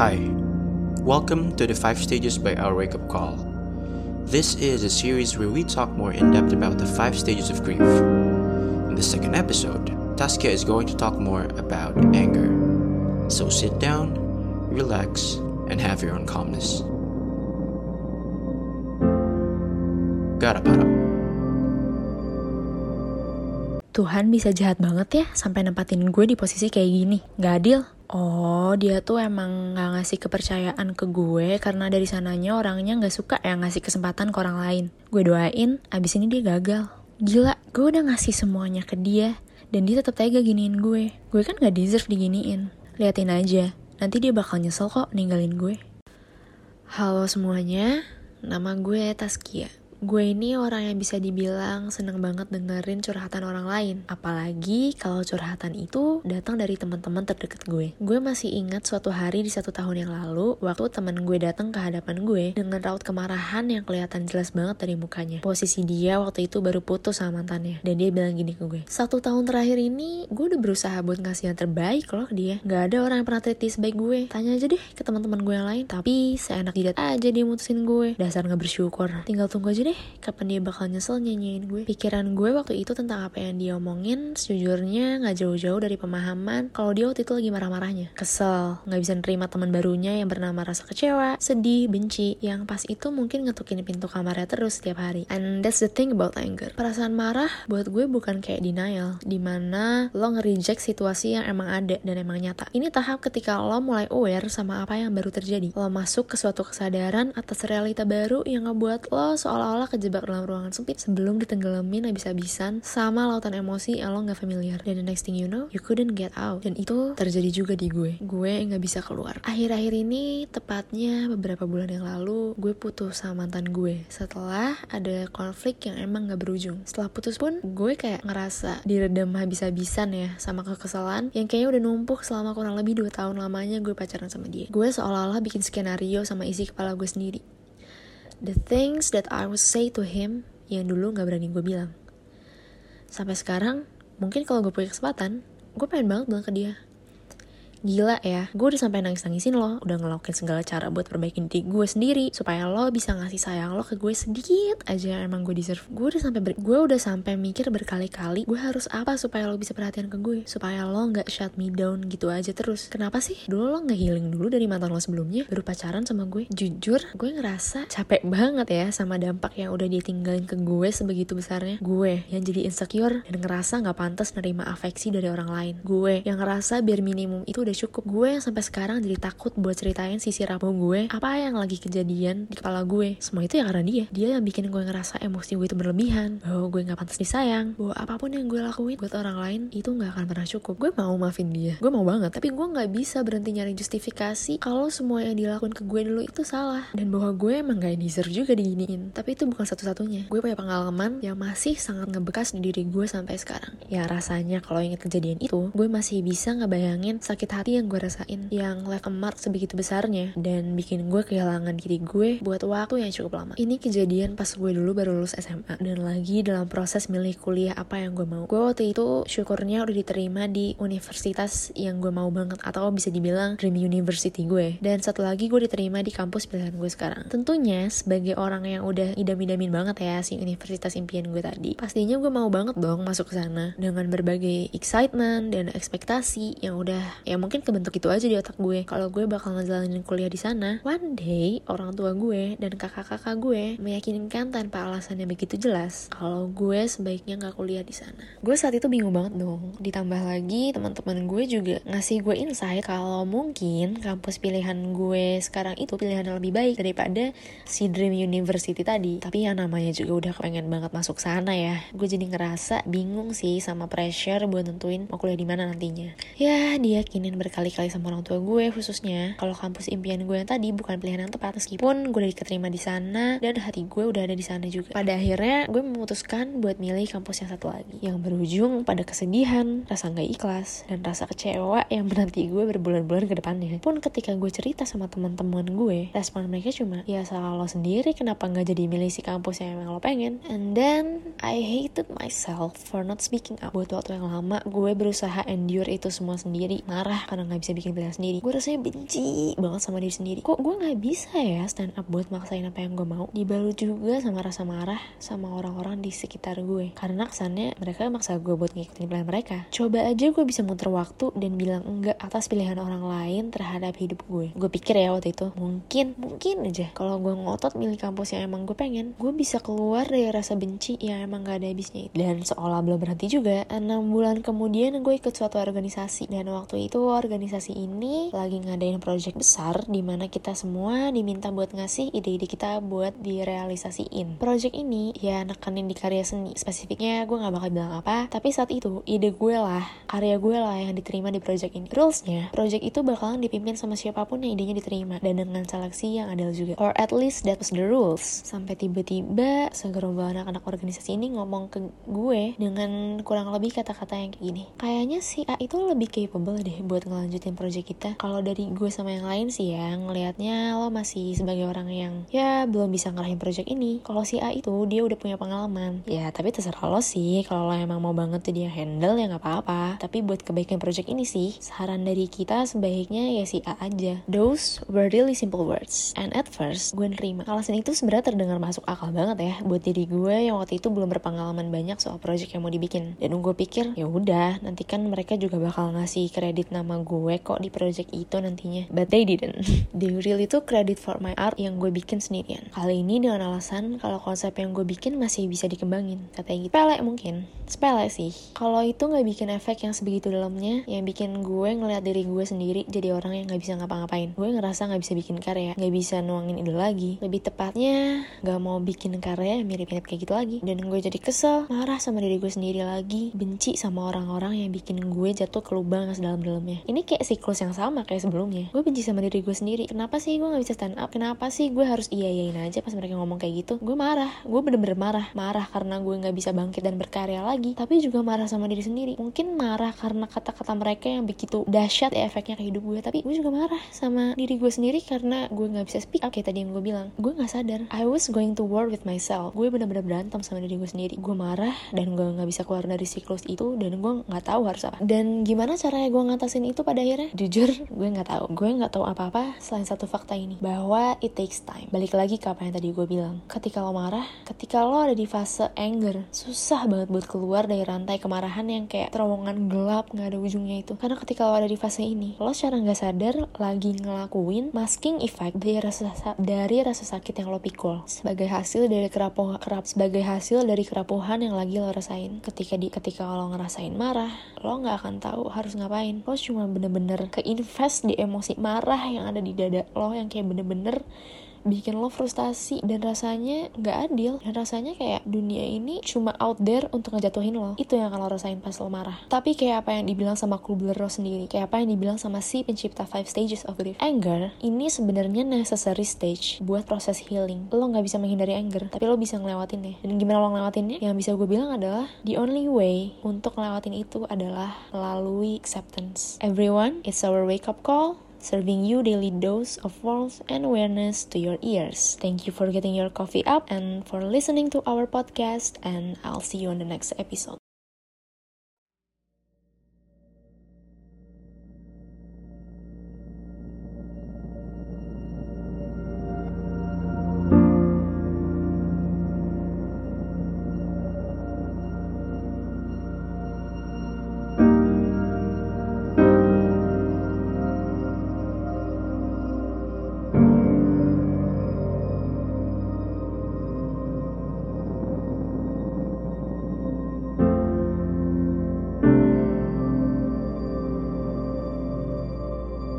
Hi, welcome to the 5 Stages by Our Wake Up Call. This is a series where we talk more in depth about the 5 stages of grief. In the second episode, Taskia is going to talk more about anger. So sit down, relax, and have your own calmness. Gara-para. Tuhan bisa jahat banget ya sampai nempatin gue di posisi kayak gini. Gak adil. Oh, dia tuh emang gak ngasih kepercayaan ke gue karena dari sananya orangnya gak suka ya ngasih kesempatan ke orang lain. Gue doain, abis ini dia gagal. Gila, gue udah ngasih semuanya ke dia dan dia tetap tega giniin gue. Gue kan gak deserve diginiin. Liatin aja, nanti dia bakal nyesel kok ninggalin gue. Halo semuanya, nama gue Taskia. Gue ini orang yang bisa dibilang seneng banget dengerin curhatan orang lain. Apalagi kalau curhatan itu datang dari teman-teman terdekat gue. Gue masih ingat suatu hari di satu tahun yang lalu, waktu teman gue datang ke hadapan gue dengan raut kemarahan yang kelihatan jelas banget dari mukanya. Posisi dia waktu itu baru putus sama mantannya. Dan dia bilang gini ke gue, satu tahun terakhir ini gue udah berusaha buat ngasih yang terbaik loh dia. Gak ada orang yang pernah treat sebaik gue. Tanya aja deh ke teman-teman gue yang lain. Tapi seenak jidat aja dia mutusin gue. Dasar gak bersyukur. Tinggal tunggu aja deh kapan dia bakal nyesel nyanyiin gue. Pikiran gue waktu itu tentang apa yang dia omongin sejujurnya gak jauh-jauh dari pemahaman kalau dia waktu itu lagi marah-marahnya. Kesel, gak bisa nerima teman barunya yang bernama rasa kecewa, sedih, benci, yang pas itu mungkin ngetukin pintu kamarnya terus setiap hari. And that's the thing about anger. Perasaan marah buat gue bukan kayak denial, di mana lo nge-reject situasi yang emang ada dan emang nyata. Ini tahap ketika lo mulai aware sama apa yang baru terjadi. Lo masuk ke suatu kesadaran atas realita baru yang ngebuat lo seolah-olah kejebak dalam ruangan sempit sebelum ditenggelamin habis-habisan sama lautan emosi yang lo gak familiar. Dan the next thing you know, you couldn't get out. Dan itu terjadi juga di gue. Gue gak bisa keluar. Akhir-akhir ini, tepatnya beberapa bulan yang lalu, gue putus sama mantan gue. Setelah ada konflik yang emang gak berujung. Setelah putus pun, gue kayak ngerasa diredam habis-habisan ya sama kekesalan yang kayaknya udah numpuk selama kurang lebih 2 tahun lamanya gue pacaran sama dia. Gue seolah-olah bikin skenario sama isi kepala gue sendiri the things that I would say to him yang dulu gak berani gue bilang. Sampai sekarang, mungkin kalau gue punya kesempatan, gue pengen banget bilang ke dia, Gila ya, gue udah sampai nangis-nangisin lo, udah ngelakuin segala cara buat perbaikin diri gue sendiri supaya lo bisa ngasih sayang lo ke gue sedikit aja emang gue deserve. Gue udah sampai gue udah sampai mikir berkali-kali gue harus apa supaya lo bisa perhatian ke gue, supaya lo nggak shut me down gitu aja terus. Kenapa sih? Dulu lo nggak healing dulu dari mantan lo sebelumnya, baru pacaran sama gue. Jujur, gue ngerasa capek banget ya sama dampak yang udah dia tinggalin ke gue sebegitu besarnya. Gue yang jadi insecure dan ngerasa nggak pantas nerima afeksi dari orang lain. Gue yang ngerasa biar minimum itu udah cukup. Gue yang sampai sekarang jadi takut buat ceritain sisi rapuh gue. Apa yang lagi kejadian di kepala gue? Semua itu ya karena dia. Dia yang bikin gue ngerasa emosi gue itu berlebihan. Bahwa gue nggak pantas disayang. Bahwa apa pun yang gue lakuin buat orang lain itu nggak akan pernah cukup. Gue mau maafin dia. Gue mau banget. Tapi gue nggak bisa berhenti nyari justifikasi kalau semua yang dilakuin ke gue dulu itu salah. Dan bahwa gue emang gak deserve juga diginiin. Tapi itu bukan satu-satunya. Gue punya pengalaman yang masih sangat ngebekas di diri gue sampai sekarang. Ya rasanya kalau inget kejadian itu gue masih bisa ngebayangin sakit hati yang gue rasain yang left a mark sebegitu besarnya dan bikin gue kehilangan diri gue buat waktu yang cukup lama. Ini kejadian pas gue dulu baru lulus SMA dan lagi dalam proses milih kuliah apa yang gue mau. Gue waktu itu syukurnya udah diterima di universitas yang gue mau banget atau bisa dibilang dream university gue. Dan satu lagi gue diterima di kampus pilihan gue sekarang. Tentunya sebagai orang yang udah idam-idamin banget ya si universitas impian gue tadi, pastinya gue mau banget dong masuk ke sana dengan berbagai excitement dan ekspektasi yang udah ya mungkin kebentuk itu aja di otak gue. Kalau gue bakal ngejalanin kuliah di sana one day orang tua gue dan kakak-kakak gue meyakinkan tanpa alasan yang begitu jelas kalau gue sebaiknya nggak kuliah di sana. Gue saat itu bingung banget dong. Ditambah lagi teman-teman gue juga ngasih gue insight kalau mungkin kampus pilihan gue sekarang itu pilihan yang lebih baik daripada si Dream University tadi. Tapi yang namanya juga udah pengen banget masuk sana ya. Gue jadi ngerasa bingung sih sama pressure buat nentuin mau kuliah di mana nantinya. Ya diyakinin berkali-kali sama orang tua gue khususnya kalau kampus impian gue yang tadi bukan pilihan yang tepat meskipun gue udah diterima di sana dan hati gue udah ada di sana juga. Pada akhirnya gue memutuskan buat milih kampus yang satu lagi yang berujung pada kesedihan, rasa nggak ikhlas dan rasa kecewa yang menanti gue berbulan-bulan ke depannya. Pun ketika gue cerita sama teman-teman gue, respon mereka cuma ya salah lo sendiri kenapa nggak jadi milih si kampus yang emang lo pengen. And then I hated myself for not speaking up. Buat waktu yang lama gue berusaha endure itu semua sendiri, marah karena nggak bisa bikin pilihan sendiri. Gue rasanya benci banget sama diri sendiri. Kok gue nggak bisa ya stand up buat maksain apa yang gue mau? Dibalut juga sama rasa marah sama orang-orang di sekitar gue. Karena kesannya mereka maksa gue buat ngikutin pilihan mereka. Coba aja gue bisa muter waktu dan bilang enggak atas pilihan orang lain terhadap hidup gue. Gue pikir ya waktu itu mungkin mungkin aja kalau gue ngotot milih kampus yang emang gue pengen gue bisa keluar dari rasa benci yang emang gak ada habisnya dan seolah belum berhenti juga enam bulan kemudian gue ikut suatu organisasi. Dan waktu itu organisasi ini lagi ngadain project besar di mana kita semua diminta buat ngasih ide-ide kita buat direalisasiin. Project ini ya nekenin di karya seni. Spesifiknya gue nggak bakal bilang apa tapi saat itu ide gue lah karya gue lah yang diterima di project ini. Rulesnya project itu bakalan dipimpin sama siapa pun yang idenya diterima dan dengan seleksi yang adil juga. Or at least that was the rules. Sampai tiba-tiba segerombol anak-anak organisasi ini ngomong ke gue dengan kurang lebih kata-kata yang kayak gini. Kayaknya si A itu lebih capable deh buat ngelanjutin project kita. Kalau dari gue sama yang lain sih ya ngelihatnya lo masih sebagai orang yang ya belum bisa ngerahin project ini. Kalau si A itu dia udah punya pengalaman. Ya tapi terserah lo sih. Kalau lo emang mau banget tuh dia handle ya nggak apa-apa. Tapi buat kebaikan project ini sih saran dari kita sebaiknya ya si A aja. Those were really simple words. And at first gue nerima. Alasan itu sebenarnya terdengar masuk akal banget ya buat diri gue yang waktu itu belum berpengalaman banyak soal project yang mau dibikin. Dan gue pikir ya udah nanti kan mereka juga bakal ngasih kredit nama gue kok di project itu nantinya. But they didn't. They really took credit for my art yang gue bikin sendirian. Kali ini dengan alasan kalau konsep yang gue bikin masih bisa dikembangin katanya gitu. Sepele mungkin. Sepele sih. Kalau itu nggak bikin efek yang sebegitu dalamnya yang bikin gue ngeliat diri gue sendiri jadi orang yang nggak bisa ngapa-ngapain. Gue ngerasa nggak bisa bikin karya nggak bisa nuangin ide lagi. Lebih tepatnya nggak mau bikin karya mirip-mirip kayak gitu lagi. Dan gue jadi kesel marah sama diri gue sendiri lagi benci sama orang-orang yang bikin gue jatuh ke lubang sedalam-dalamnya ini kayak siklus yang sama kayak sebelumnya. Gue benci sama diri gue sendiri. Kenapa sih gue nggak bisa stand up? Kenapa sih gue harus iya iyain aja pas mereka ngomong kayak gitu? Gue marah. Gue bener-bener marah. Marah karena gue nggak bisa bangkit dan berkarya lagi. Tapi juga marah sama diri sendiri. Mungkin marah karena kata-kata mereka yang begitu dahsyat ya efeknya ke hidup gue. Tapi gue juga marah sama diri gue sendiri karena gue nggak bisa speak up kayak tadi yang gue bilang. Gue nggak sadar. I was going to war with myself. Gue bener-bener berantem sama diri gue sendiri. Gue marah dan gue nggak bisa keluar dari siklus itu dan gue nggak tahu harus apa. Dan gimana caranya gue ngatasin itu pada akhirnya? Jujur gue nggak tahu. Gue nggak tahu apa-apa selain satu fakta ini. Bahwa it takes time. Balik lagi ke apa yang tadi gue bilang. Ketika lo marah ketika lo ada di fase anger susah banget buat keluar dari rantai kemarahan yang kayak terowongan gelap nggak ada ujungnya itu. Karena ketika lo ada di fase ini lo secara nggak sadar lagi ngelakuin masking effect dari rasa dari rasa sakit yang lo pikul. Sebagai hasil dari kerapuhan kerap sebagai hasil dari kerapuhan yang lagi lo rasain. Ketika di ketika lo ngerasain marah lo nggak akan tahu harus ngapain. Lo cuma bener-bener ke invest di emosi marah yang ada di dada lo yang kayak bener-bener bikin lo frustasi dan rasanya nggak adil. Dan rasanya kayak dunia ini cuma out there untuk ngejatuhin lo. Itu yang lo rasain pas lo marah. Tapi kayak apa yang dibilang sama Kubler Ross sendiri kayak apa yang dibilang sama si pencipta five stages of grief. Anger ini sebenarnya necessary stage buat proses healing. Lo nggak bisa menghindari anger tapi lo bisa ngelewatinnya dan gimana lo ngelewatinnya? Yang bisa gue bilang adalah the only way untuk ngelewatin itu adalah melalui acceptance. Everyone it's our wake up call serving you daily dose of warmth and awareness to your ears. Thank you for getting your coffee up and for listening to our podcast and I'll see you on the next episode.